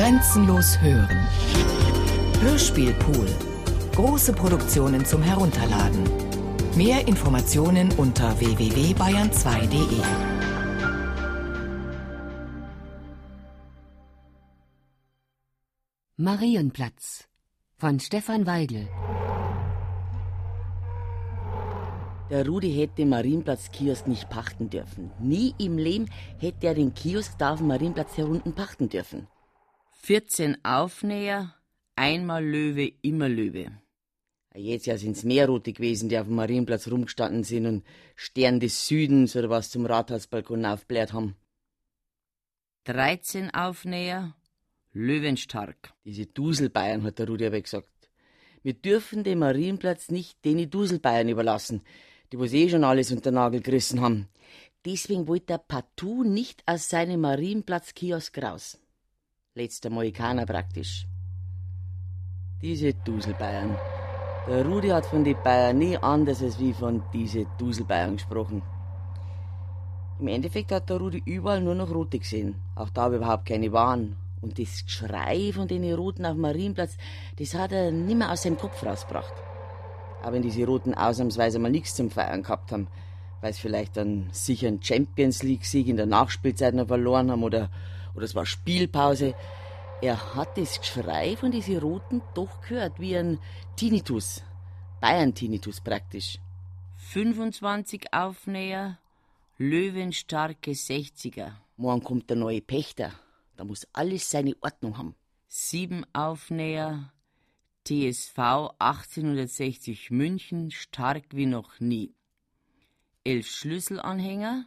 Grenzenlos hören. Hörspielpool. Große Produktionen zum Herunterladen. Mehr Informationen unter www.bayern2.de. Marienplatz von Stefan Weigel. Der Rudi hätte den Marienplatz-Kiosk nicht pachten dürfen. Nie im Leben hätte er den Kiosk da auf dem Marienplatz herunten pachten dürfen. 14 Aufnäher, einmal Löwe, immer Löwe. Jetzt ja sind's Meerrote gewesen, die auf dem Marienplatz rumgestanden sind und Stern des Südens oder was zum Rathausbalkon aufbläht haben. 13 Aufnäher, Löwenstark. Diese Duselbayern, hat der Rudi aber gesagt. Wir dürfen den Marienplatz nicht den Duselbayern überlassen, die was eh schon alles unter Nagel gerissen haben. Deswegen wollte er partout nicht aus seinem Marienplatz-Kiosk raus. Letzter Mohikaner praktisch. Diese Duselbayern. Der Rudi hat von den Bayern nie anders als wie von diese Duselbayern gesprochen. Im Endeffekt hat der Rudi überall nur noch Rote gesehen, auch da überhaupt keine waren. Und das Geschrei von den Roten auf dem Marienplatz, das hat er nimmer aus seinem Kopf rausgebracht. Aber wenn diese Roten ausnahmsweise mal nichts zum Feiern gehabt haben, weil sie vielleicht einen sicheren Champions League-Sieg in der Nachspielzeit noch verloren haben oder, oder es war Spielpause, er hat das Geschrei von diesen Roten doch gehört, wie ein Tinnitus. Bayern-Tinnitus praktisch. 25 Aufnäher, Löwenstarke 60er. Morgen kommt der neue Pächter. Da muss alles seine Ordnung haben. 7 Aufnäher, TSV 1860 München, stark wie noch nie. 11 Schlüsselanhänger,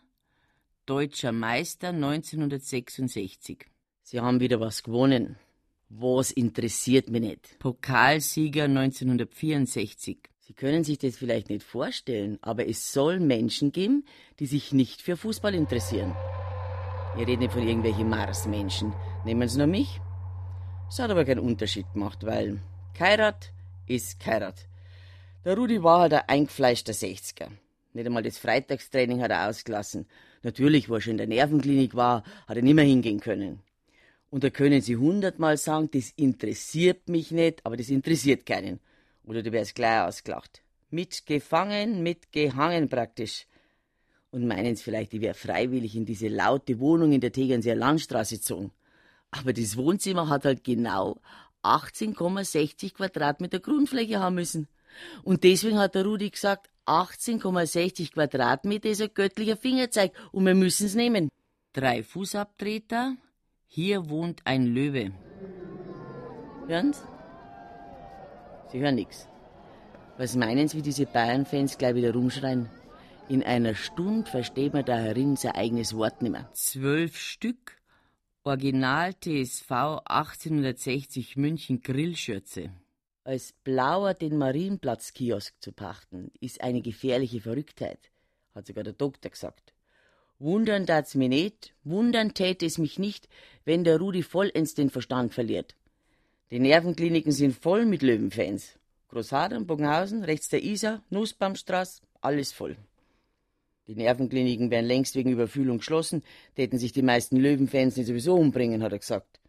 Deutscher Meister 1966. Sie haben wieder was gewonnen. Was interessiert mich nicht? Pokalsieger 1964. Sie können sich das vielleicht nicht vorstellen, aber es soll Menschen geben, die sich nicht für Fußball interessieren. Ich rede nicht von irgendwelchen Marsmenschen. Nehmen Sie nur mich. Es hat aber keinen Unterschied gemacht, weil Keirat ist Keirat. Der Rudi war halt ein eingefleischter 60er. Nicht einmal das Freitagstraining hat er ausgelassen. Natürlich, wo er schon in der Nervenklinik war, hat er nicht mehr hingehen können. Und da können Sie hundertmal sagen, das interessiert mich nicht, aber das interessiert keinen. Oder du wärst gleich ausgelacht. Mitgefangen, mitgehangen praktisch. Und meinen Sie vielleicht, ich wäre freiwillig in diese laute Wohnung in der Tegernseer Landstraße gezogen. Aber das Wohnzimmer hat halt genau 18,60 Quadratmeter Grundfläche haben müssen. Und deswegen hat der Rudi gesagt, 18,60 Quadratmeter ist ein göttlicher Fingerzeig und wir müssen es nehmen. Drei Fußabtreter, hier wohnt ein Löwe. Hören's? Sie hören nix. Was meinen Sie, wie diese Bayern-Fans gleich wieder rumschreien? In einer Stunde versteht man da herin sein eigenes Wort nimmer. Zwölf Stück, Original TSV 1860 München Grillschürze. Als Blauer den Marienplatz-Kiosk zu pachten, ist eine gefährliche Verrücktheit, hat sogar der Doktor gesagt. Wundern tat's mich nicht, wundern täte es mich nicht, wenn der Rudi vollends den Verstand verliert. Die Nervenkliniken sind voll mit Löwenfans. Großhadern, Bogenhausen, rechts der Isar, Nussbaumstraße, alles voll. Die Nervenkliniken wären längst wegen Überfühlung geschlossen, täten sich die meisten Löwenfans nicht sowieso umbringen, hat er gesagt.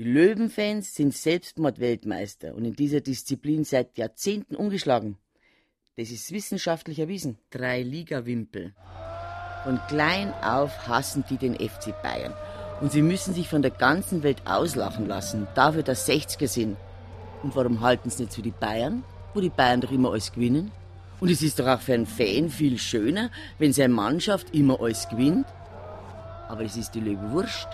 Die Löwenfans sind Selbstmordweltmeister und in dieser Disziplin seit Jahrzehnten ungeschlagen. Das ist wissenschaftlich erwiesen. Drei Ligawimpel. Von klein auf hassen die den FC Bayern. Und sie müssen sich von der ganzen Welt auslachen lassen, dafür, dass 60er sind. Und warum halten sie nicht für die Bayern, wo die Bayern doch immer alles gewinnen? Und es ist doch auch für einen Fan viel schöner, wenn seine Mannschaft immer alles gewinnt. Aber es ist die Löwe wurscht.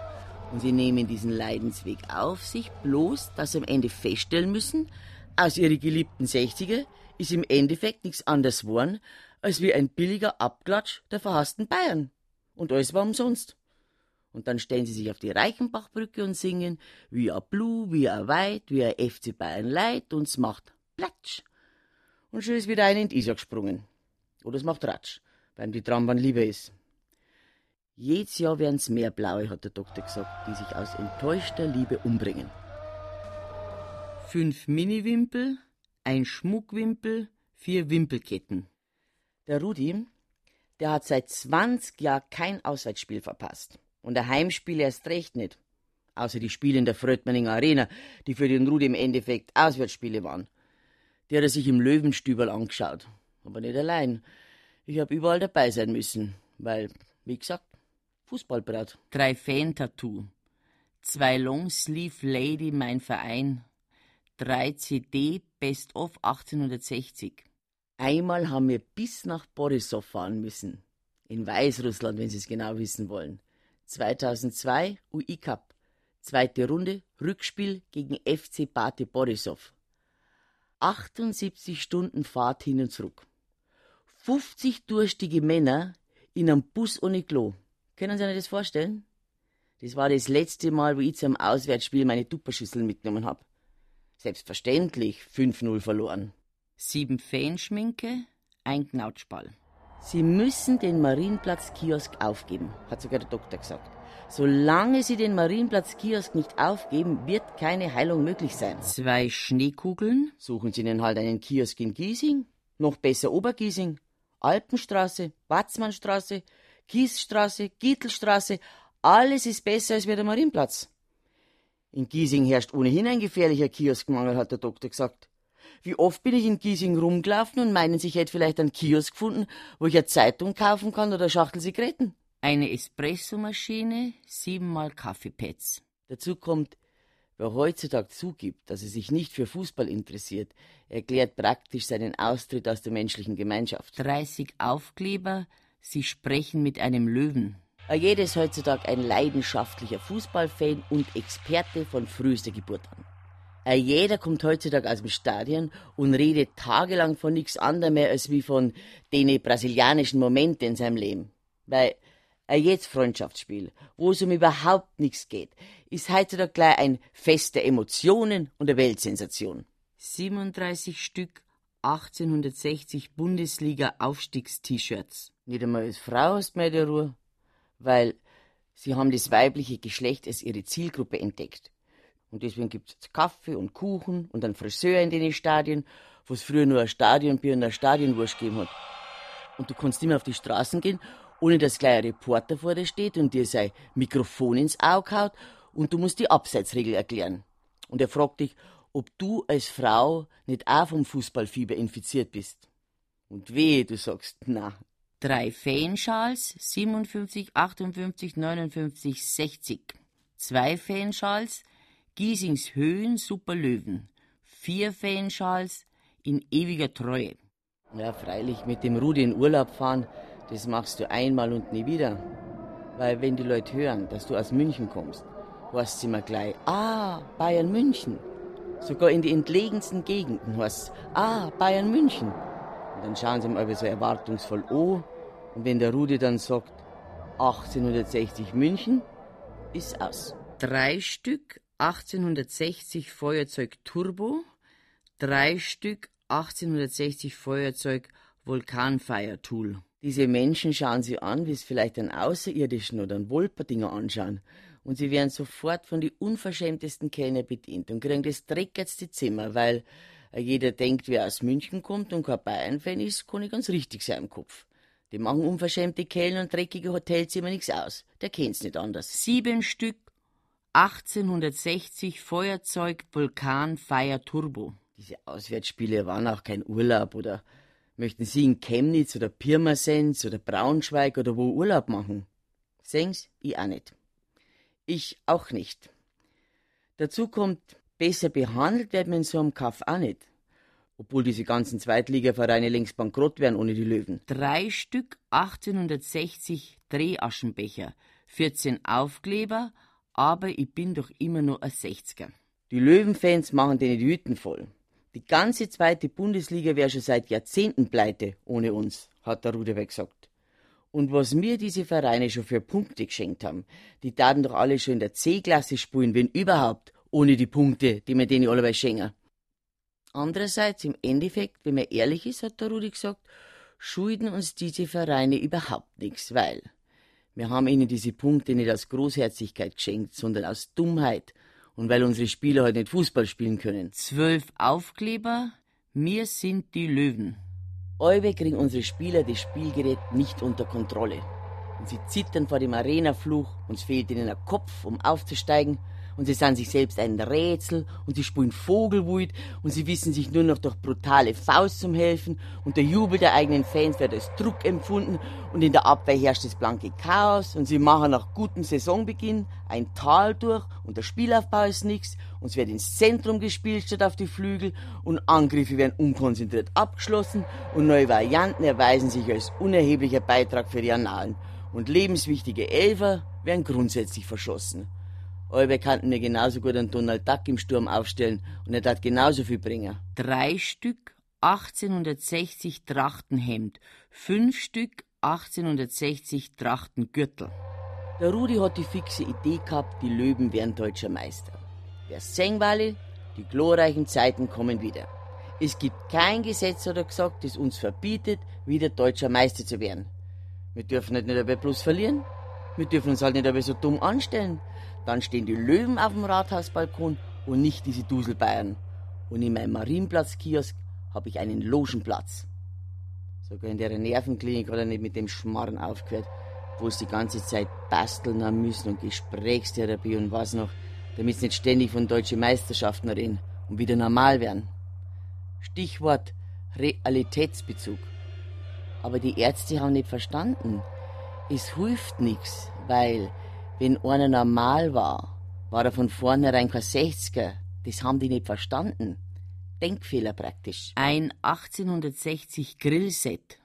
Und sie nehmen diesen Leidensweg auf sich, bloß, dass sie am Ende feststellen müssen, aus ihren geliebten 60er ist im Endeffekt nichts anderes geworden, als wie ein billiger Abklatsch der verhassten Bayern. Und alles war umsonst. Und dann stellen sie sich auf die Reichenbachbrücke und singen wie a Blue, wie a Weit, wie a FC Bayern Leid es macht Platsch. Und schon ist wieder einer in die Isar gesprungen. Oder es macht Ratsch, weil ihm die Trambahn lieber ist. Jedes Jahr werden's mehr Blaue, hat der Doktor gesagt, die sich aus enttäuschter Liebe umbringen. Fünf Miniwimpel, ein Schmuckwimpel, vier Wimpelketten. Der Rudi, der hat seit 20 Jahren kein Auswärtsspiel verpasst. Und ein Heimspiel erst recht nicht. außer die Spiele in der Fröttmanninger Arena, die für den Rudi im Endeffekt Auswärtsspiele waren. Die hat er sich im Löwenstüberl angeschaut. Aber nicht allein. Ich hab überall dabei sein müssen, weil, wie gesagt, Fußballbraut. Drei Fan-Tattoo. Zwei Longsleeve Lady, mein Verein. Drei CD Best of 1860. Einmal haben wir bis nach Borisov fahren müssen. In Weißrussland, wenn Sie es genau wissen wollen. 2002 UI Cup. Zweite Runde, Rückspiel gegen FC Bate Borisov. 78 Stunden Fahrt hin und zurück. 50 durstige Männer in einem Bus ohne Klo. Können Sie sich das vorstellen? Das war das letzte Mal, wo ich zum Auswärtsspiel meine Tupperschüssel mitgenommen habe. Selbstverständlich 5-0 verloren. Sieben Feenschminke, ein Knautschball. Sie müssen den Marienplatz-Kiosk aufgeben, hat sogar der Doktor gesagt. Solange Sie den Marienplatz-Kiosk nicht aufgeben, wird keine Heilung möglich sein. Zwei Schneekugeln, Suchen Sie Ihnen halt einen Kiosk in Giesing, noch besser Obergiesing, Alpenstraße, Watzmannstraße, Kiesstraße, Gietelstraße, alles ist besser als wie der Marienplatz. In Giesing herrscht ohnehin ein gefährlicher Kioskmangel, hat der Doktor gesagt. Wie oft bin ich in Giesing rumgelaufen und meinen, ich hätte vielleicht einen Kiosk gefunden, wo ich eine Zeitung kaufen kann oder eine Schachtel Zigaretten. eine Espressomaschine, siebenmal Kaffeepads. Dazu kommt, wer heutzutage zugibt, dass er sich nicht für Fußball interessiert, erklärt praktisch seinen Austritt aus der menschlichen Gemeinschaft. 30 Aufkleber, sie sprechen mit einem Löwen. Jeder ist heutzutage ein leidenschaftlicher Fußballfan und Experte von frühester Geburt an. Äh, Jeder kommt heutzutage aus dem Stadion und redet tagelang von nichts anderem mehr als wie von den brasilianischen Momenten in seinem Leben. Weil ein jetzt Freundschaftsspiel, wo es um überhaupt nichts geht, ist heutzutage gleich ein Fest der Emotionen und der Weltsensation. 37 Stück 1860 Bundesliga-Aufstiegs-T-Shirts. Nicht einmal als Frau hast du mehr die Ruhe, weil sie haben das weibliche Geschlecht als ihre Zielgruppe entdeckt. Und deswegen gibt's jetzt Kaffee und Kuchen und einen Friseur in den Stadien, wo es früher nur ein Stadionbier und eine Stadionwurst gegeben hat. Und du kannst mehr auf die Straßen gehen, ohne dass gleich ein Reporter vor dir steht und dir sein Mikrofon ins Auge haut und du musst die Abseitsregel erklären. Und er fragt dich, ob du als Frau nicht auch vom Fußballfieber infiziert bist. Und wehe, du sagst, na, Drei Fanschals, 57, 58, 59, 60. Zwei Fanschals, Giesings Höhen, Super Löwen. Vier Fanschals, in ewiger Treue. Ja, freilich, mit dem Rudi in Urlaub fahren, das machst du einmal und nie wieder. Weil wenn die Leute hören, dass du aus München kommst, heißt sie immer gleich, ah, Bayern München. Sogar in die entlegensten Gegenden heißt ah, Bayern München. Und dann schauen sie mal so erwartungsvoll an. Und wenn der Rudi dann sagt, 1860 München, ist aus. Drei Stück 1860 Feuerzeug Turbo, drei Stück 1860 Feuerzeug Vulkanfeiertool. Diese Menschen schauen sie an, wie es vielleicht einen Außerirdischen oder einen Wolperdinger anschauen. Und sie werden sofort von den unverschämtesten Kellner bedient und kriegen das dreckertste Zimmer, weil äh, jeder denkt, wer aus München kommt und kein Bayern-Fan ist, kann ich ganz richtig sein im Kopf. Die machen unverschämte Kellner und dreckige Hotelzimmer nichts aus. Der kennt's nicht anders. Sieben Stück 1860 Feuerzeug Vulkanfeier Turbo. Diese Auswärtsspiele waren auch kein Urlaub oder möchten Sie in Chemnitz oder Pirmasens oder Braunschweig oder wo Urlaub machen? Sen's, ich auch nicht. Ich auch nicht. Dazu kommt, besser behandelt wird man in so einem Kaff auch nicht. Obwohl diese ganzen Zweitligavereine längst bankrott wären ohne die Löwen. Drei Stück 1860 Drehaschenbecher, 14 Aufkleber, aber ich bin doch immer nur ein 60er. Die Löwenfans machen denen die Hütten voll. Die ganze zweite Bundesliga wäre schon seit Jahrzehnten pleite ohne uns, hat der Ruderbeck gesagt. Und was mir diese Vereine schon für Punkte geschenkt haben, die taten doch alle schon in der C-Klasse spielen, wenn überhaupt, ohne die Punkte, die mir denen alle schenken. Andererseits, im Endeffekt, wenn man ehrlich ist, hat der Rudi gesagt, schulden uns diese Vereine überhaupt nichts, weil wir haben ihnen diese Punkte nicht aus Großherzigkeit geschenkt, sondern aus Dummheit und weil unsere Spieler halt nicht Fußball spielen können. Zwölf Aufkleber, wir sind die Löwen. Allwe kriegen unsere Spieler das Spielgerät nicht unter Kontrolle. Und sie zittern vor dem Arenafluch, uns fehlt ihnen ein Kopf, um aufzusteigen, und sie sind sich selbst ein Rätsel. Und sie spielen Vogelwut. Und sie wissen sich nur noch durch brutale Faust zum Helfen. Und der Jubel der eigenen Fans wird als Druck empfunden. Und in der Abwehr herrscht das blanke Chaos. Und sie machen nach gutem Saisonbeginn ein Tal durch. Und der Spielaufbau ist nix und es wird ins Zentrum gespielt statt auf die Flügel. Und Angriffe werden unkonzentriert abgeschlossen. Und neue Varianten erweisen sich als unerheblicher Beitrag für die Annalen. Und lebenswichtige Elfer werden grundsätzlich verschossen. Alle kannten mir genauso gut einen Donald Duck im Sturm aufstellen und er hat genauso viel bringen. Drei Stück 1860 Trachtenhemd, fünf Stück 1860 Trachtengürtel. Der Rudi hat die fixe Idee gehabt, die Löwen wären deutscher Meister. Wer sehen wolle, die glorreichen Zeiten kommen wieder. Es gibt kein Gesetz, oder gesagt, das uns verbietet, wieder deutscher Meister zu werden. Wir dürfen halt nicht dabei bloß verlieren. Wir dürfen uns halt nicht dabei so dumm anstellen. Dann stehen die Löwen auf dem Rathausbalkon und nicht diese Duselbayern. Und in meinem Marienplatz-Kiosk habe ich einen Logenplatz. Sogar in der Nervenklinik hat er nicht mit dem Schmarren aufgehört, wo es die ganze Zeit basteln haben müssen und Gesprächstherapie und was noch, damit sie nicht ständig von deutschen Meisterschaften reden und wieder normal werden. Stichwort Realitätsbezug. Aber die Ärzte haben nicht verstanden. Es hilft nichts, weil wenn einer normal war, war er von vornherein kein 60er. Das haben die nicht verstanden. Denkfehler praktisch. Ein 1860 Grillset.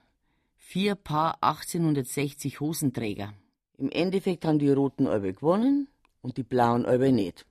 Vier Paar 1860 Hosenträger. Im Endeffekt haben die Roten Albe gewonnen und die Blauen Albe nicht.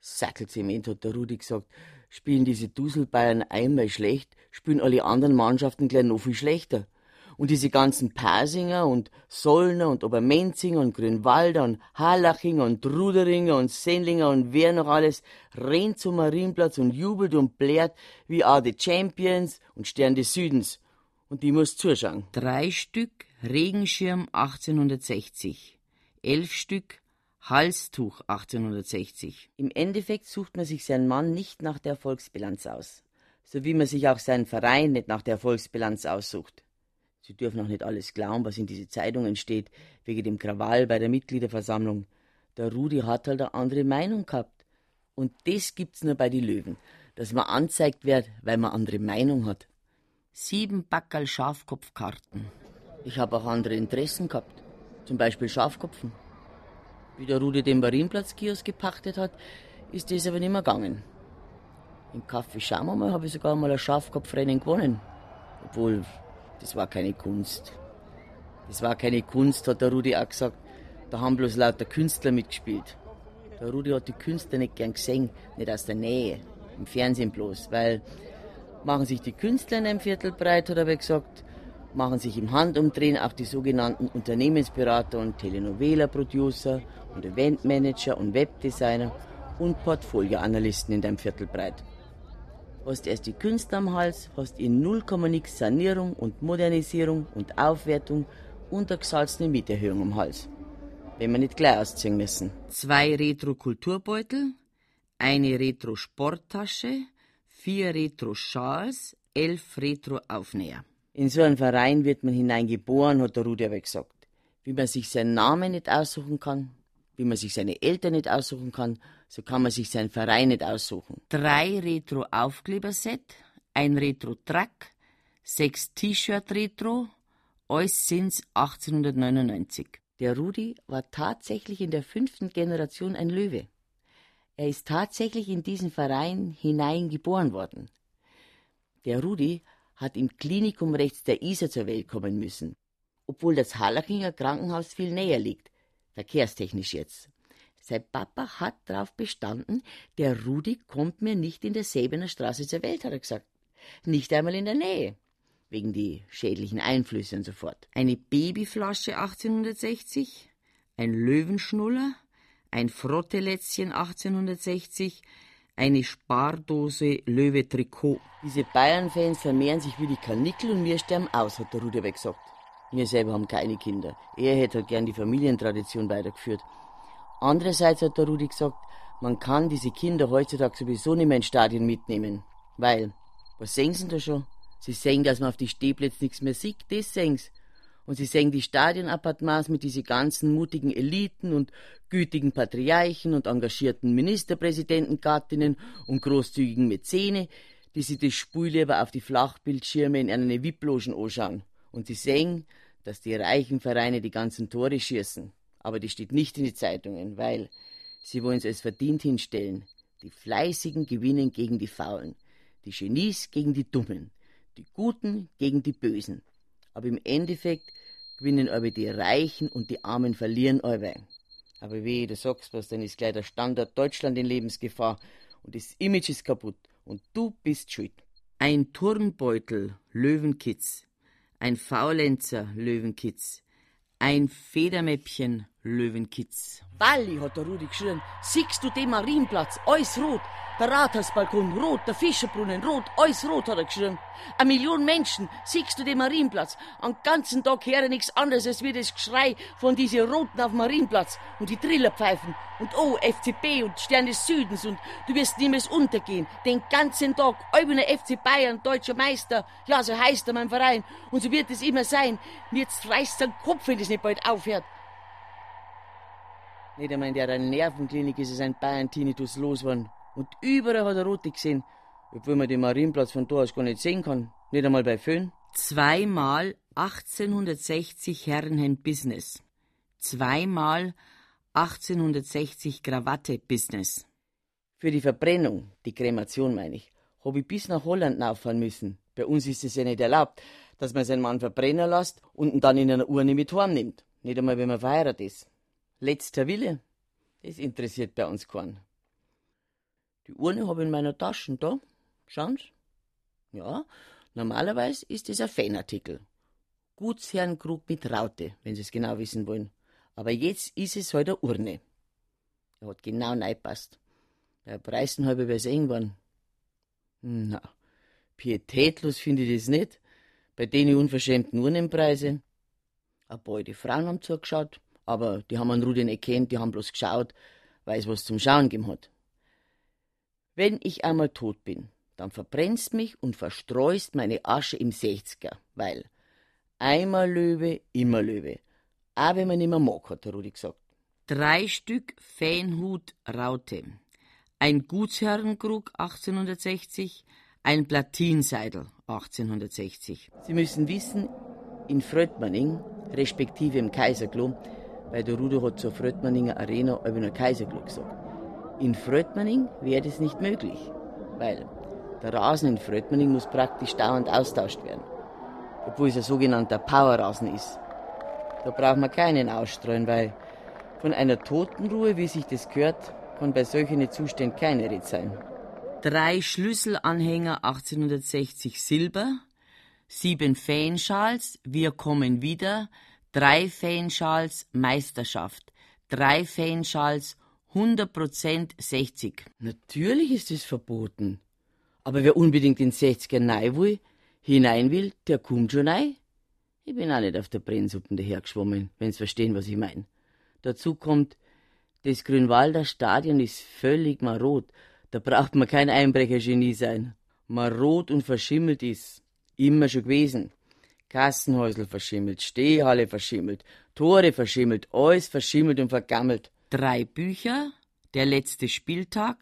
Sackelzement hat der Rudi gesagt. Spielen diese Duselbayern einmal schlecht, spielen alle anderen Mannschaften gleich noch viel schlechter. Und diese ganzen Pasinger und Sollner und Obermenzinger und Grünwalder und Harlachinger und Ruderinger und Sendlinger und wer noch alles rennt zum Marienplatz und jubelt und blärt wie auch die Champions und Stern des Südens. Und die muss zuschauen. Drei Stück Regenschirm 1860. Elf Stück Halstuch 1860. Im Endeffekt sucht man sich seinen Mann nicht nach der Erfolgsbilanz aus, so wie man sich auch seinen Verein nicht nach der Erfolgsbilanz aussucht. Sie dürfen auch nicht alles glauben, was in diese Zeitungen steht, wegen dem Krawall bei der Mitgliederversammlung. Der Rudi hat halt eine andere Meinung gehabt. Und das gibt's nur bei die Löwen, dass man anzeigt wird, weil man andere Meinung hat. Sieben Backerl Schafkopfkarten. Ich habe auch andere Interessen gehabt, zum Beispiel Schafkopfen. Wie der Rudi den Marienplatzkiosk gepachtet hat, ist das aber nicht mehr gegangen. Im Kaffee mal habe ich sogar mal ein Schafkopfrennen gewonnen. Obwohl das war keine Kunst. Das war keine Kunst, hat der Rudi auch gesagt. Da haben bloß lauter Künstler mitgespielt. Der Rudi hat die Künstler nicht gern gesehen, nicht aus der Nähe, im Fernsehen bloß, weil machen sich die Künstler in einem Viertel breit, hat er gesagt, machen sich im Handumdrehen auch die sogenannten Unternehmensberater und Telenovela-Producer und Eventmanager und Webdesigner und Portfolioanalysten in deinem Viertel breit hast erst die Künste am Hals, hast in 0, nix Sanierung und Modernisierung und Aufwertung und eine gesalzene Mieterhöhung am Hals. Wenn wir nicht gleich ausziehen müssen. Zwei Retro-Kulturbeutel, eine Retro-Sporttasche, vier Retro-Schals, elf Retro-Aufnäher. In so einen Verein wird man hineingeboren, hat der Rudi aber gesagt. Wie man sich seinen Namen nicht aussuchen kann, wie man sich seine Eltern nicht aussuchen kann, so kann man sich seinen Verein nicht aussuchen. Drei Retro-Aufkleberset, ein Retro-Truck, sechs T-Shirt-Retro, alles sind's 1899. Der Rudi war tatsächlich in der fünften Generation ein Löwe. Er ist tatsächlich in diesen Verein hineingeboren worden. Der Rudi hat im Klinikum rechts der Isar zur Welt kommen müssen, obwohl das Hallachinger Krankenhaus viel näher liegt verkehrstechnisch jetzt. Sein Papa hat darauf bestanden, der Rudi kommt mir nicht in der Säbener Straße zur Welt, hat er gesagt. Nicht einmal in der Nähe. Wegen die schädlichen Einflüsse und so fort. Eine Babyflasche 1860, ein Löwenschnuller, ein Frottelätzchen 1860, eine Spardose Löwe Trikot. Diese Bayern-Fans vermehren sich wie die Karnickel und mir sterben aus, hat der Rudi aber gesagt. Wir selber haben keine Kinder. Er hätte halt gern die Familientradition weitergeführt. Andererseits hat der Rudi gesagt, man kann diese Kinder heutzutage sowieso nicht mehr ins Stadion mitnehmen. Weil, was sehen sie da schon? Sie sehen, dass man auf die Stehplätze nichts mehr sieht, das sehen sie. Und sie sehen die Stadionappartements mit diesen ganzen mutigen Eliten und gütigen Patriarchen und engagierten Ministerpräsidentengattinnen und großzügigen Mäzene, die sich das Spiel auf die Flachbildschirme in einer VIP-Logen anschauen. Und sie sehen, dass die reichen Vereine die ganzen Tore schießen. Aber das steht nicht in die Zeitungen, weil sie wollen es als verdient hinstellen. Die Fleißigen gewinnen gegen die Faulen, die Genies gegen die Dummen, die Guten gegen die Bösen. Aber im Endeffekt gewinnen aber die Reichen und die Armen verlieren alle. Aber wie du sagst was, dann ist gleich der Standort Deutschland in Lebensgefahr und das Image ist kaputt und du bist schuld. Ein Turnbeutel, Löwenkitz, ein Faulenzer, Löwenkitz, ein Federmäppchen, Löwenkitz. Balli, hat der Rudi geschrien, siehst du den Marienplatz, alles rot, der Rathausbalkon rot, der Fischerbrunnen rot, alles rot, hat er geschrien. Eine Million Menschen, siehst du den Marienplatz. Am ganzen Tag höre nichts anderes als wie das Geschrei von diesen Roten auf dem Marienplatz und die Trillerpfeifen und oh, FCB und Stern des Südens und du wirst niemals untergehen. Den ganzen Tag, Albener FC Bayern, deutscher Meister, ja, so heißt er mein Verein und so wird es immer sein. Mir jetzt reißt sein Kopf, wenn das nicht bald aufhört. Nicht einmal in der Nervenklinik ist es ein Bayern-Tinnitus losgeworden. Und überall hat er Rote gesehen, obwohl man den Marienplatz von da aus gar nicht sehen kann. Nicht einmal bei Föhn. Zweimal 1860 Herrenhemd Business. Zweimal 1860 Krawatte Business. Für die Verbrennung, die Kremation meine ich, habe ich bis nach Holland nachfahren müssen. Bei uns ist es ja nicht erlaubt, dass man seinen Mann verbrennen lässt und ihn dann in einer Urne mit heimnimmt. Nicht einmal, wenn man verheiratet ist. Letzter Wille, das interessiert bei uns keinen. Die Urne habe ich in meiner Tasche, da. Schauen Sie. Ja, normalerweise ist es ein Fanartikel. Gutsherrenkrug mit Raute, wenn Sie es genau wissen wollen. Aber jetzt ist es halt eine Urne. Er hat genau reingepasst. Der Preisen habe ich übersehen worden. Na, pietätlos finde ich das nicht. Bei den unverschämten Urnenpreise. Ein paar die Frauen haben zugeschaut, aber die haben an Rudi nicht kennt, die haben bloß geschaut, weil es was zum Schauen gegeben hat. Wenn ich einmal tot bin, dann verbrennst mich und verstreust meine Asche im Sechziger, weil einmal Löwe, immer Löwe. Auch wenn man nicht mehr mag, hat der Rudi gesagt. Drei Stück Fähnhut Raute, ein Gutsherrenkrug 1860, ein Platinseidel 1860. Sie müssen wissen, in Fröttmanning, respektive im Kaiserklo, weil der Rudi hat zur Fröttmanninger Arena aber nur Kaiserklo gesagt. In Fröttmanning wäre das nicht möglich, weil der Rasen in Fröttmanning muss praktisch dauernd austauscht werden, obwohl es ein sogenannter Powerrasen ist. Da braucht man keinen ausstreuen, weil von einer Totenruhe, wie sich das gehört, kann bei solchen Zuständen keine Rede sein. Drei Schlüsselanhänger 1860 Silber, sieben Fanschals, wir kommen wieder, drei Fanschals Meisterschaft, drei Fanschals 100% 60. Natürlich ist es verboten. Aber wer unbedingt in 60er rein will, hinein will, der kommt schon rein. Ich bin auch nicht auf der Brennsuppen dahergeschwommen, wenn Sie verstehen, was ich meine. Dazu kommt, das Grünwalder Stadion ist völlig marot. Da braucht man kein Einbrechergenie sein. Marot und verschimmelt ist. Immer schon gewesen. Kassenhäusl verschimmelt, Stehhalle verschimmelt, Tore verschimmelt, alles verschimmelt und vergammelt drei Bücher, der letzte Spieltag,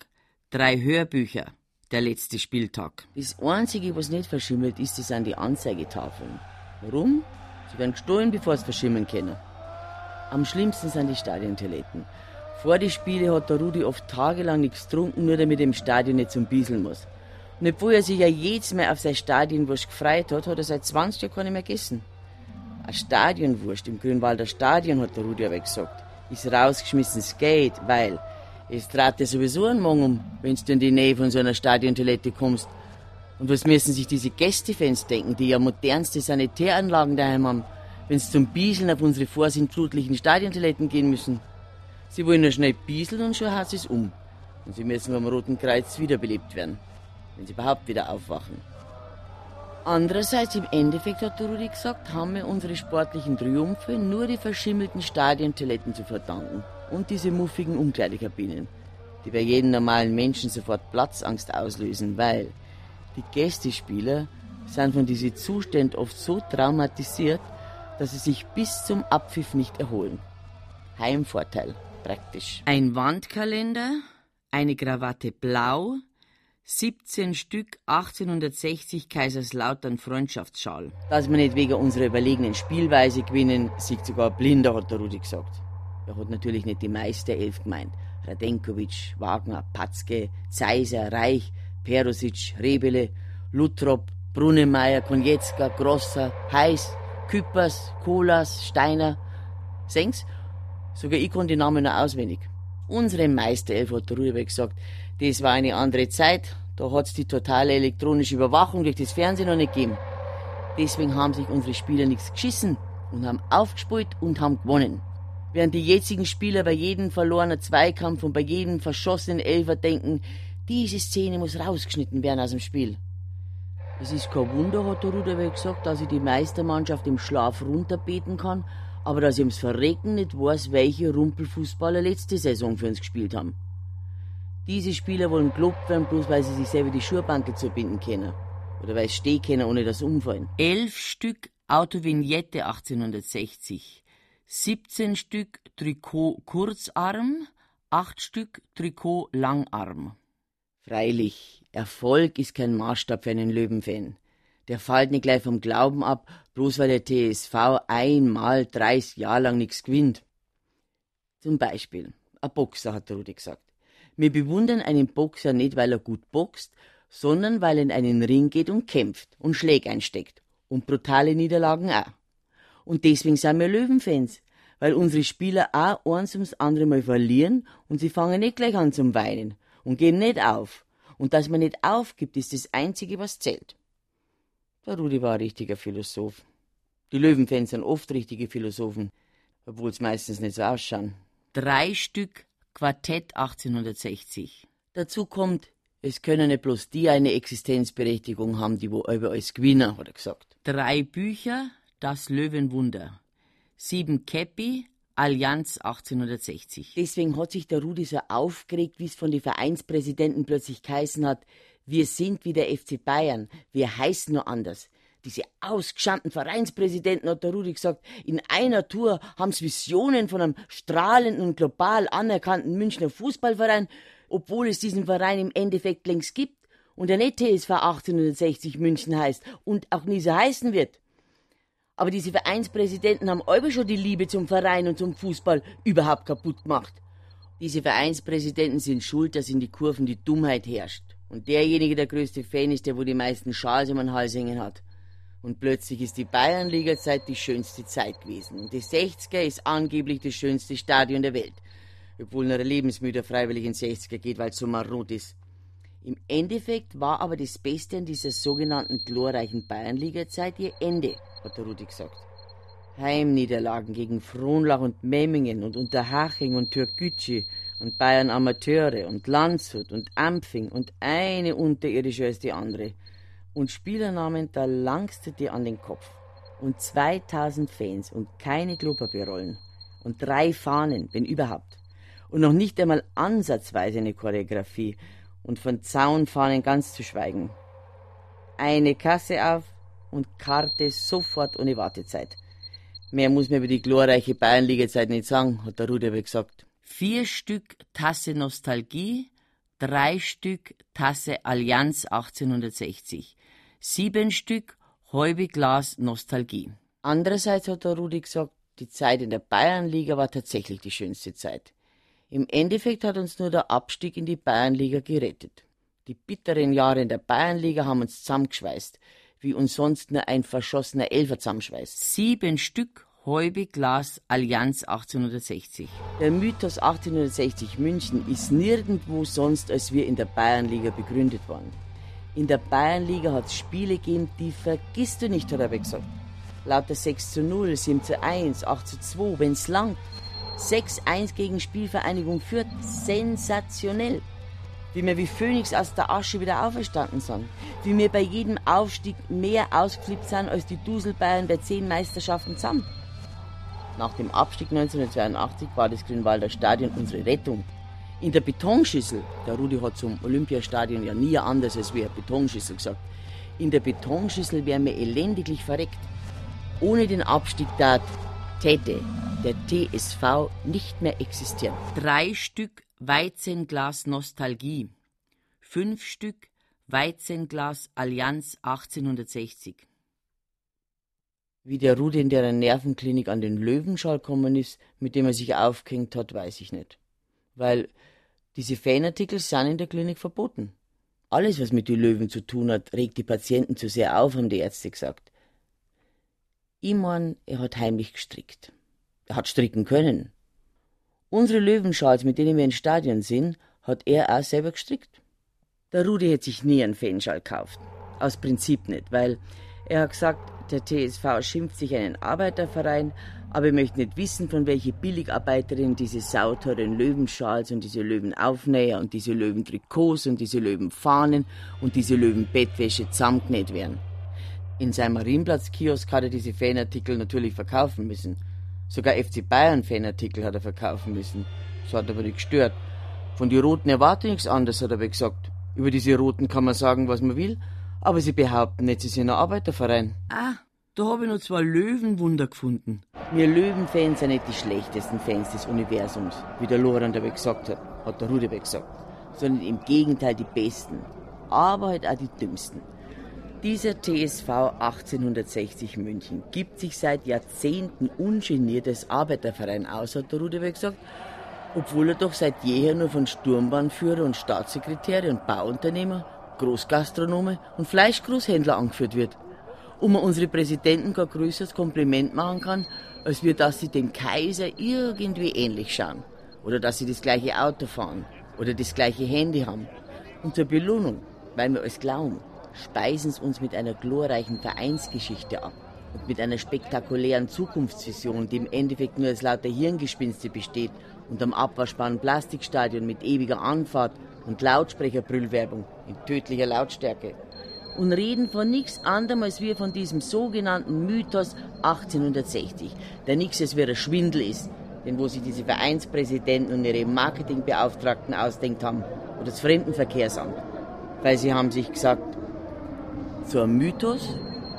drei Hörbücher, der letzte Spieltag. Das Einzige, was nicht verschimmelt ist, das sind die Anzeigetafeln. Warum? Sie werden gestohlen, bevor sie verschimmeln können. Am schlimmsten sind die Stadiontoiletten. Vor die Spiele hat der Rudi oft tagelang nichts getrunken, nur damit er im Stadion nicht zum Bieseln muss. Und obwohl er sich ja jedes Mal auf sein Stadionwurst gefreut hat, hat er seit 20 Jahren keine mehr gegessen. Ein Stadionwurst im Grünwalder Stadion, hat der Rudi aber gesagt ist rausgeschmissenes Geld, weil es trat dir sowieso einen Morgen um, wenn du in die Nähe von so einer Stadiontoilette kommst. Und was müssen sich diese Gästefans denken, die ja modernste Sanitäranlagen daheim haben, wenn sie zum Bieseln auf unsere vorsintflutlichen Stadiontoiletten gehen müssen? Sie wollen nur schnell bieseln und schon hat es um. Und sie müssen vom Roten Kreuz wiederbelebt werden, wenn sie überhaupt wieder aufwachen. Andererseits, im Endeffekt, hat Rudi gesagt, haben wir unsere sportlichen Triumphe nur die verschimmelten Stadiontoiletten zu verdanken und diese muffigen Umkleidekabinen, die bei jedem normalen Menschen sofort Platzangst auslösen, weil die Gästespieler sind von diesen Zuständen oft so traumatisiert, dass sie sich bis zum Abpfiff nicht erholen. Heimvorteil, praktisch. Ein Wandkalender, eine Krawatte blau, 17 Stück 1860 Kaiserslautern Freundschaftsschal. Dass wir nicht wegen unserer überlegenen Spielweise gewinnen, sieht sogar Blinder, hat der Rudi gesagt. Er hat natürlich nicht die Meisterelf gemeint. Radenkovic, Wagner, Patzke, Zeiser, Reich, Perosic, Rebele, Lutrop, Brunnemeyer, Konietzka, Grosser, Heiß, Küppers, Kolas, Steiner. Sengs, sogar ich konnte die Namen noch auswendig. Unsere Meisterelf, hat Rudi gesagt, das war eine andere Zeit. Da hat's die totale elektronische Überwachung durch das Fernsehen noch nicht gegeben. Deswegen haben sich unsere Spieler nichts geschissen und haben aufgespielt und haben gewonnen. Während die jetzigen Spieler bei jedem verlorenen Zweikampf und bei jedem verschossenen Elfer denken, diese Szene muss rausgeschnitten werden aus dem Spiel. Es ist kein Wunder, hat der Ruderweg gesagt, dass ich die Meistermannschaft im Schlaf runterbeten kann, aber dass ich ums Verrecken nicht weiß, welche Rumpelfußballer letzte Saison für uns gespielt haben. Diese Spieler wollen gelobt werden, bloß weil sie sich selber die Schuhbanke zubinden können. Oder weil sie stehen können, ohne das umfallen. Elf Stück Autovignette 1860, 17 Stück Trikot Kurzarm, 8 Stück Trikot Langarm. Freilich, Erfolg ist kein Maßstab für einen Löwenfan. Der fällt nicht gleich vom Glauben ab, bloß weil der TSV einmal 30 Jahre lang nichts gewinnt. Zum Beispiel, ein Boxer, hat Rudi gesagt. Wir bewundern einen Boxer nicht, weil er gut boxt, sondern weil er in einen Ring geht und kämpft und Schläge einsteckt. Und brutale Niederlagen auch. Und deswegen sind wir Löwenfans, weil unsere Spieler auch eins ums andere Mal verlieren und sie fangen nicht gleich an zum Weinen und gehen nicht auf. Und dass man nicht aufgibt, ist das Einzige, was zählt. Der Rudi war ein richtiger Philosoph. Die Löwenfans sind oft richtige Philosophen, obwohl es meistens nicht so ausschauen. Drei Stück Quartett 1860. Dazu kommt, es können nicht bloß die eine Existenzberechtigung haben, die wo über als Gewinner, hat er gesagt. Drei Bücher, Das Löwenwunder. Sieben Käppi, Allianz 1860. Deswegen hat sich der Rudi so aufgeregt, wie es von den Vereinspräsidenten plötzlich geheißen hat, wir sind wie der FC Bayern, wir heißen nur anders. Diese ausgeschannten Vereinspräsidenten, hat der Rudi gesagt, in einer Tour haben sie Visionen von einem strahlenden und global anerkannten Münchner Fußballverein, obwohl es diesen Verein im Endeffekt längst gibt und der nicht TSV 1860 München heißt und auch nie so heißen wird. Aber diese Vereinspräsidenten haben aber schon die Liebe zum Verein und zum Fußball überhaupt kaputt gemacht. Diese Vereinspräsidenten sind schuld, dass in die Kurven die Dummheit herrscht. Und derjenige der größte Fan ist, der wo die meisten Schals um den Hals hängen hat. Und plötzlich ist die Bayernliga-Zeit die schönste Zeit gewesen. Und die 60er ist angeblich das schönste Stadion der Welt. Obwohl nur ein Lebensmüder freiwillig in 60er geht, weil es so marot ist. Im Endeffekt war aber das Beste an dieser sogenannten glorreichen Bayernliga-Zeit ihr Ende, hat der Rudi gesagt. Heimniederlagen gegen Frohnlach und Memmingen und Unterhaching und Türkgücü und Bayern Amateure und Landshut und Ampfing und eine unterirdische als die andere – und Spielernamen, da langst du dir an den Kopf. Und 2000 Fans und keine Klopapierrollen. Und drei Fahnen, wenn überhaupt. Und noch nicht einmal ansatzweise eine Choreografie. Und von Zaunfahnen ganz zu schweigen. Eine Kasse auf und Karte sofort ohne Wartezeit. Mehr muss man über die glorreiche Bayernliga-Zeit nicht sagen, hat der Ruder gesagt. Vier Stück Tasse Nostalgie, drei Stück Tasse Allianz 1860 sieben Stück Glas Nostalgie. Andererseits hat der Rudi gesagt, die Zeit in der Bayernliga war tatsächlich die schönste Zeit. Im Endeffekt hat uns nur der Abstieg in die Bayernliga gerettet. Die bitteren Jahre in der Bayernliga haben uns zusammengeschweißt, wie uns sonst nur ein verschossener Elfer zusammenschweißt. Sieben Stück Glas Allianz 1860. Der Mythos 1860 München ist nirgendwo sonst als wir in der Bayernliga begründet worden. In der Bayernliga hat es Spiele gegeben, die vergisst du nicht, hat er gesagt. Lauter 6 zu 0, 7 zu 1, 8 zu 2, wenn's langt. 6-1 gegen Spielvereinigung führt. Sensationell. Wie wir wie Phönix aus der Asche wieder auferstanden sind. Wie wir bei jedem Aufstieg mehr ausgeflippt sind als die Duselbayern bei zehn Meisterschaften zusammen. Nach dem Abstieg 1982 war das Grünwalder Stadion unsere Rettung in der Betonschüssel, der Rudi hat zum Olympiastadion ja nie anders als wie eine Betonschüssel gesagt, in der Betonschüssel wären wir elendiglich verreckt. ohne den Abstieg tat, täte der TSV nicht mehr existieren. Drei Stück Weizenglas Nostalgie. Fünf Stück Weizenglas Allianz 1860. Wie der Rudi in der Nervenklinik an den Löwenschall gekommen ist, mit dem er sich aufgehängt hat, weiß ich nicht. Weil diese Fanartikel sind in der Klinik verboten. Alles, was mit den Löwen zu tun hat, regt die Patienten zu sehr auf, haben die Ärzte gesagt. Ich mein, er hat heimlich gestrickt. Er hat stricken können. Unsere Löwenschals, mit denen wir ins Stadion sind, hat er auch selber gestrickt. Der Rudi hätte sich nie einen Fanschal gekauft. Aus Prinzip nicht, weil er hat gesagt, der TSV schimpft sich einen Arbeiterverein, aber ich möchte nicht wissen, von welcher Billigarbeiterin diese sauteuren Löwenschals und diese Löwenaufnäher und diese Löwentrikots und diese Löwenfahnen und diese Löwenbettwäsche zusammengenäht werden. In seinem Marienplatz-Kiosk hat er diese Fanartikel natürlich verkaufen müssen. Sogar FC Bayern-Fanartikel hat er verkaufen müssen. Das hat aber nicht gestört. Von den Roten erwarte ich nichts anderes, hat er aber gesagt. Über diese Roten kann man sagen, was man will, aber sie behaupten nicht, sie sind ein Arbeiterverein. Ah, da habe ich noch zwei Löwenwunder gefunden. Wir Löwenfans sind nicht die schlechtesten Fans des Universums, wie der Loran dabei gesagt hat, hat der Rudebeck gesagt, sondern im Gegenteil die besten, aber halt auch die dümmsten. Dieser TSV 1860 München gibt sich seit Jahrzehnten ungeniert als Arbeiterverein aus, hat der Rudebeck gesagt, obwohl er doch seit jeher nur von Sturmbahnführer und Staatssekretäre und Bauunternehmer, Großgastronome und Fleischgroßhändler angeführt wird. Und man unsere Präsidenten kein größeres Kompliment machen kann, als wir, dass sie dem Kaiser irgendwie ähnlich schauen. Oder dass sie das gleiche Auto fahren. Oder das gleiche Handy haben. Und zur Belohnung, weil wir es glauben, speisen sie uns mit einer glorreichen Vereinsgeschichte ab und mit einer spektakulären Zukunftsvision, die im Endeffekt nur aus lauter Hirngespinste besteht und am abwaschbaren Plastikstadion mit ewiger Anfahrt und Lautsprecherbrüllwerbung in tödlicher Lautstärke. Und reden von nichts anderem als wir von diesem sogenannten Mythos 1860, der nichts als ein Schwindel ist, den wo sich diese Vereinspräsidenten und ihre Marketingbeauftragten ausdenkt haben, oder das Fremdenverkehrsamt. Weil sie haben sich gesagt, so ein Mythos,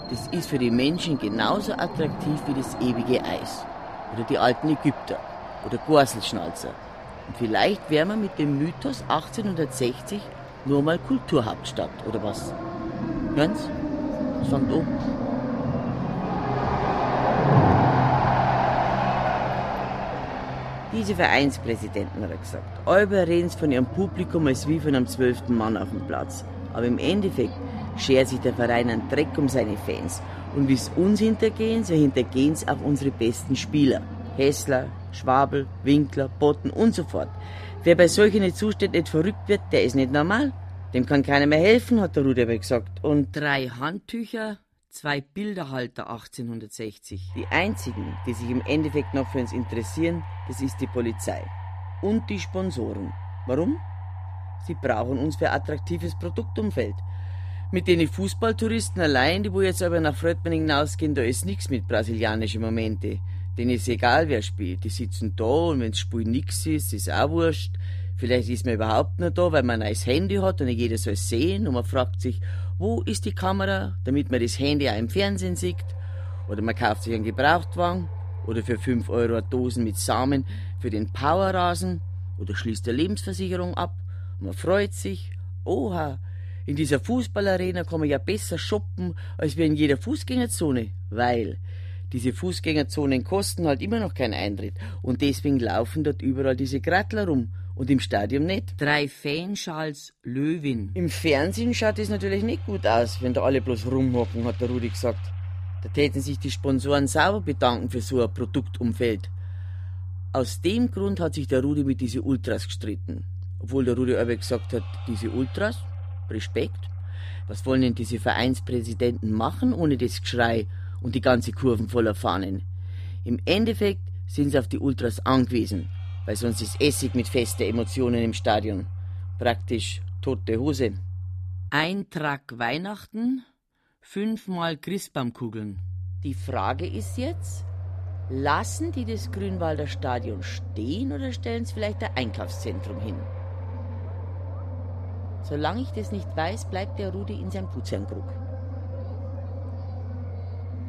das ist für die Menschen genauso attraktiv wie das ewige Eis. Oder die alten Ägypter. Oder Gorselschnalzer. Und vielleicht wären wir mit dem Mythos 1860 nur mal Kulturhauptstadt, oder was? Hören's? Das fängt an. Diese Vereinspräsidenten, hat er gesagt, alle reden von ihrem Publikum als wie von einem zwölften Mann auf dem Platz. Aber im Endeffekt schert sich der Verein einen Dreck um seine Fans. Und wie es uns hintergehen, so hintergehen es auch unsere besten Spieler. Hessler, Schwabel, Winkler, Botten und so fort. Wer bei solchen Zuständen nicht verrückt wird, der ist nicht normal. Dem kann keiner mehr helfen, hat der Ruder gesagt. Und drei Handtücher, zwei Bilderhalter 1860. Die einzigen, die sich im Endeffekt noch für uns interessieren, das ist die Polizei. Und die Sponsoren. Warum? Sie brauchen uns für attraktives Produktumfeld. Mit den Fußballtouristen allein, die wo jetzt aber nach Fröttmanning hinausgehen, da ist nichts mit brasilianischen Momente. Denen ist egal, wer spielt. Die sitzen da und wenn's Spiel nix ist, ist auch wurscht. Vielleicht ist man überhaupt nur da, weil man ein neues Handy hat und jeder soll es sehen und man fragt sich, wo ist die Kamera, damit man das Handy auch im Fernsehen sieht. Oder man kauft sich einen Gebrauchtwagen oder für 5 Euro eine Dosen mit Samen für den Powerrasen oder schließt eine Lebensversicherung ab und man freut sich. Oha, in dieser Fußballarena kann man ja besser shoppen als wir in jeder Fußgängerzone, weil diese Fußgängerzonen kosten halt immer noch keinen Eintritt und deswegen laufen dort überall diese Grattler rum und im Stadion nicht. Drei Fanschals Löwin. Im Fernsehen schaut es natürlich nicht gut aus, wenn da alle bloß rumhocken, hat der Rudi gesagt. Da täten sich die Sponsoren sauber bedanken für so ein Produktumfeld. Aus dem Grund hat sich der Rudi mit diesen Ultras gestritten. Obwohl der Rudi aber gesagt hat, diese Ultras, Respekt. Was wollen denn diese Vereinspräsidenten machen ohne das Geschrei und die ganze Kurven voller Fahnen? Im Endeffekt sind sie auf die Ultras angewiesen weil sonst ist Essig mit feste Emotionen im Stadion. Praktisch tote Hose. Ein Track Weihnachten, fünfmal Christbaumkugeln. Die Frage ist jetzt, lassen die das Grünwalder Stadion stehen oder stellen sie vielleicht ein Einkaufszentrum hin? Solange ich das nicht weiß, bleibt der Rudi in seinem Putzernkrug.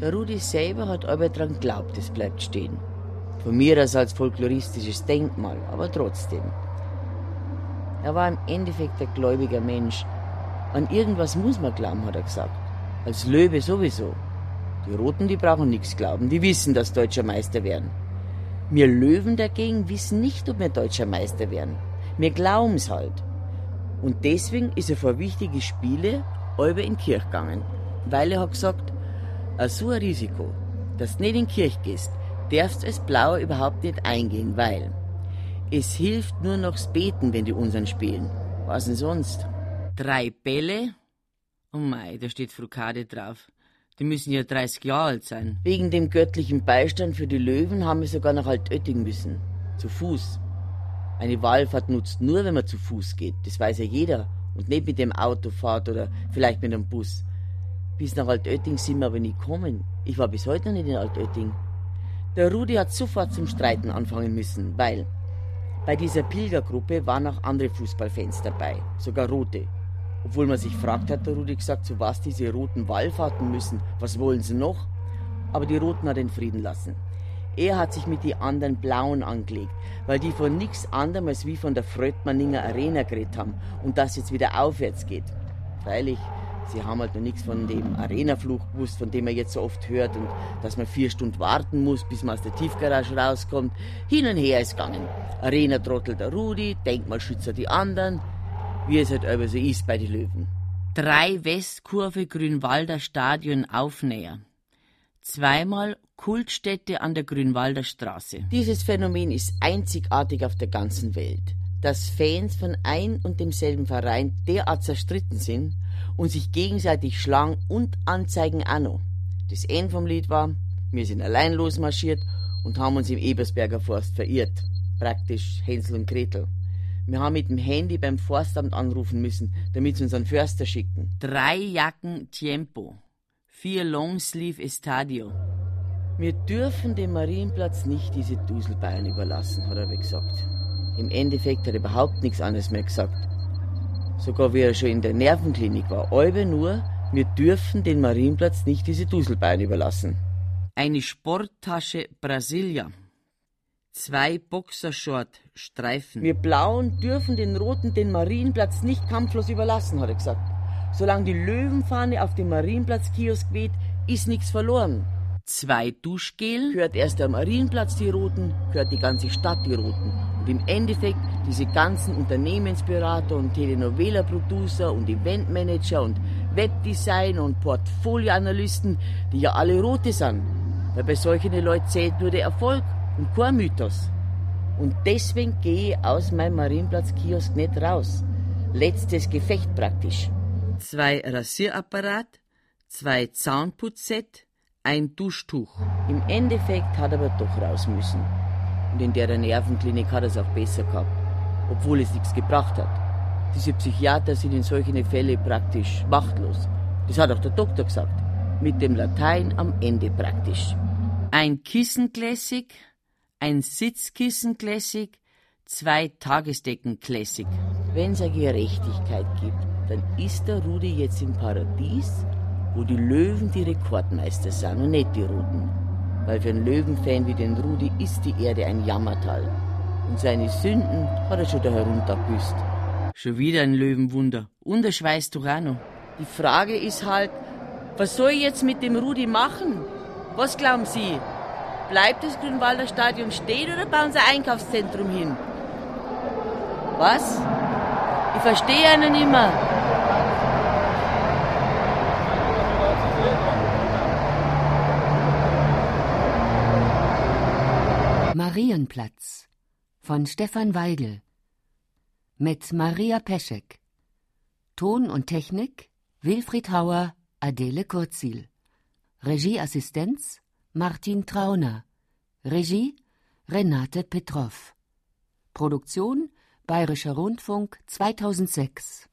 Der Rudi selber hat aber dran geglaubt, es bleibt stehen. Von mir aus als folkloristisches Denkmal, aber trotzdem. Er war im Endeffekt ein gläubiger Mensch. An irgendwas muss man glauben, hat er gesagt. Als Löwe sowieso. Die Roten, die brauchen nichts glauben, die wissen, dass deutscher Meister werden. Wir Löwen dagegen wissen nicht, ob wir deutscher Meister werden. Wir glauben's halt. Und deswegen ist er vor wichtige Spiele über in die Kirche gegangen. Weil er hat gesagt, so ein Risiko, dass du nicht in die Kirche gehst, darfst als Blauer überhaupt nicht eingehen, weil es hilft nur nochs Beten, wenn die unseren spielen. Was denn sonst? Drei Bälle? Oh mei, da steht Frukade drauf. Die müssen ja 30 Jahre alt sein. Wegen dem göttlichen Beistand für die Löwen haben wir sogar nach Altötting müssen. Zu Fuß. Eine Wallfahrt nutzt nur, wenn man zu Fuß geht. Das weiß ja jeder. Und nicht mit dem Auto fahrt oder vielleicht mit einem Bus. Bis nach Altötting sind wir aber nie gekommen. Ich war bis heute noch nicht in Altötting. Der Rudi hat sofort zum Streiten anfangen müssen, weil bei dieser Pilgergruppe waren auch andere Fußballfans dabei, sogar rote. Obwohl man sich fragt, hat der Rudi gesagt, zu was diese roten Wallfahrten müssen, was wollen sie noch? Aber die Roten hat den Frieden lassen. Er hat sich mit die anderen Blauen angelegt, weil die von nichts anderem als wie von der Fröttmanninger Arena geredet haben und das jetzt wieder aufwärts geht. Freilich, sie haben halt noch nichts von dem Arenafluch gewusst, von dem man jetzt so oft hört und dass man vier Stunden warten muss, bis man aus der Tiefgarage rauskommt. Hin und her ist gegangen. Arena-Trottel der Rudi, Denkmalschützer die anderen, wie es halt aber so ist bei den Löwen. Drei Westkurve Grünwalder Stadion Aufnäher. Zweimal Kultstätte an der Grünwalder Straße. Dieses Phänomen ist einzigartig auf der ganzen Welt. Dass Fans von ein und demselben Verein derart zerstritten sind und sich gegenseitig schlagen und anzeigen auch noch. Das Ende vom Lied war, wir sind allein losmarschiert und haben uns im Ebersberger Forst verirrt. Praktisch Hänsel und Gretel. Wir haben mit dem Handy beim Forstamt anrufen müssen, damit sie uns einen Förster schicken. Drei Jacken Tiempo. Vier Longsleeve Estadio. Wir dürfen dem Marienplatz nicht diese Duselbayern überlassen, hat er gesagt. Im Endeffekt hat er überhaupt nichts anderes mehr gesagt. Sogar wie er schon in der Nervenklinik war. Albe nur, wir dürfen den Marienplatz nicht diese Duselbayern überlassen. Eine Sporttasche Brasilia. Zwei Boxershort-Streifen. Wir Blauen dürfen den Roten den Marienplatz nicht kampflos überlassen, hat er gesagt. Solange die Löwenfahne auf dem Marienplatz-Kiosk weht, ist nichts verloren. Zwei Duschgel. Gehört erst der Marienplatz die Roten, gehört die ganze Stadt die Roten. Und im Endeffekt diese ganzen Unternehmensberater und Telenovela-Producer und Eventmanager und Webdesigner und Portfolioanalysten, die ja alle Rote sind. Weil bei solchen Leuten zählt nur der Erfolg und kein Mythos. Und deswegen gehe ich aus meinem Marienplatz-Kiosk nicht raus. Letztes Gefecht praktisch. Zwei Rasierapparat, zwei Zahnputzset, ein Duschtuch. Im Endeffekt hat er aber doch raus müssen. Und in der Nervenklinik hat er es auch besser gehabt, obwohl es nichts gebracht hat. Diese Psychiater sind in solchen Fällen praktisch machtlos. Das hat auch der Doktor gesagt. Mit dem Latein am Ende praktisch. Ein Kissen-Classic, ein Sitzkissen-Classic, zwei Tagesdecken-Classic. Wenn es eine Gerechtigkeit gibt, dann ist der Rudi jetzt im Paradies, wo die Löwen die Rekordmeister sind und nicht die Roten. Weil für einen Löwenfan wie den Rudi ist die Erde ein Jammertal. Und seine Sünden hat er schon da heruntergebüßt. Schon wieder ein Löwenwunder. Und er schweißt noch. Die Frage ist halt, was soll ich jetzt mit dem Rudi machen? Was glauben Sie? Bleibt das Grünwalder Stadion stehen oder bauen Sie ein Einkaufszentrum hin? Was? Ich verstehe einen immer. Marienplatz von Stefan Weigel mit Maria Peschek. Ton und Technik Wilfried Hauer, Adele Kurzil. Regieassistenz Martin Trauner. Regie Renate Petroff. Produktion Bayerischer Rundfunk 2006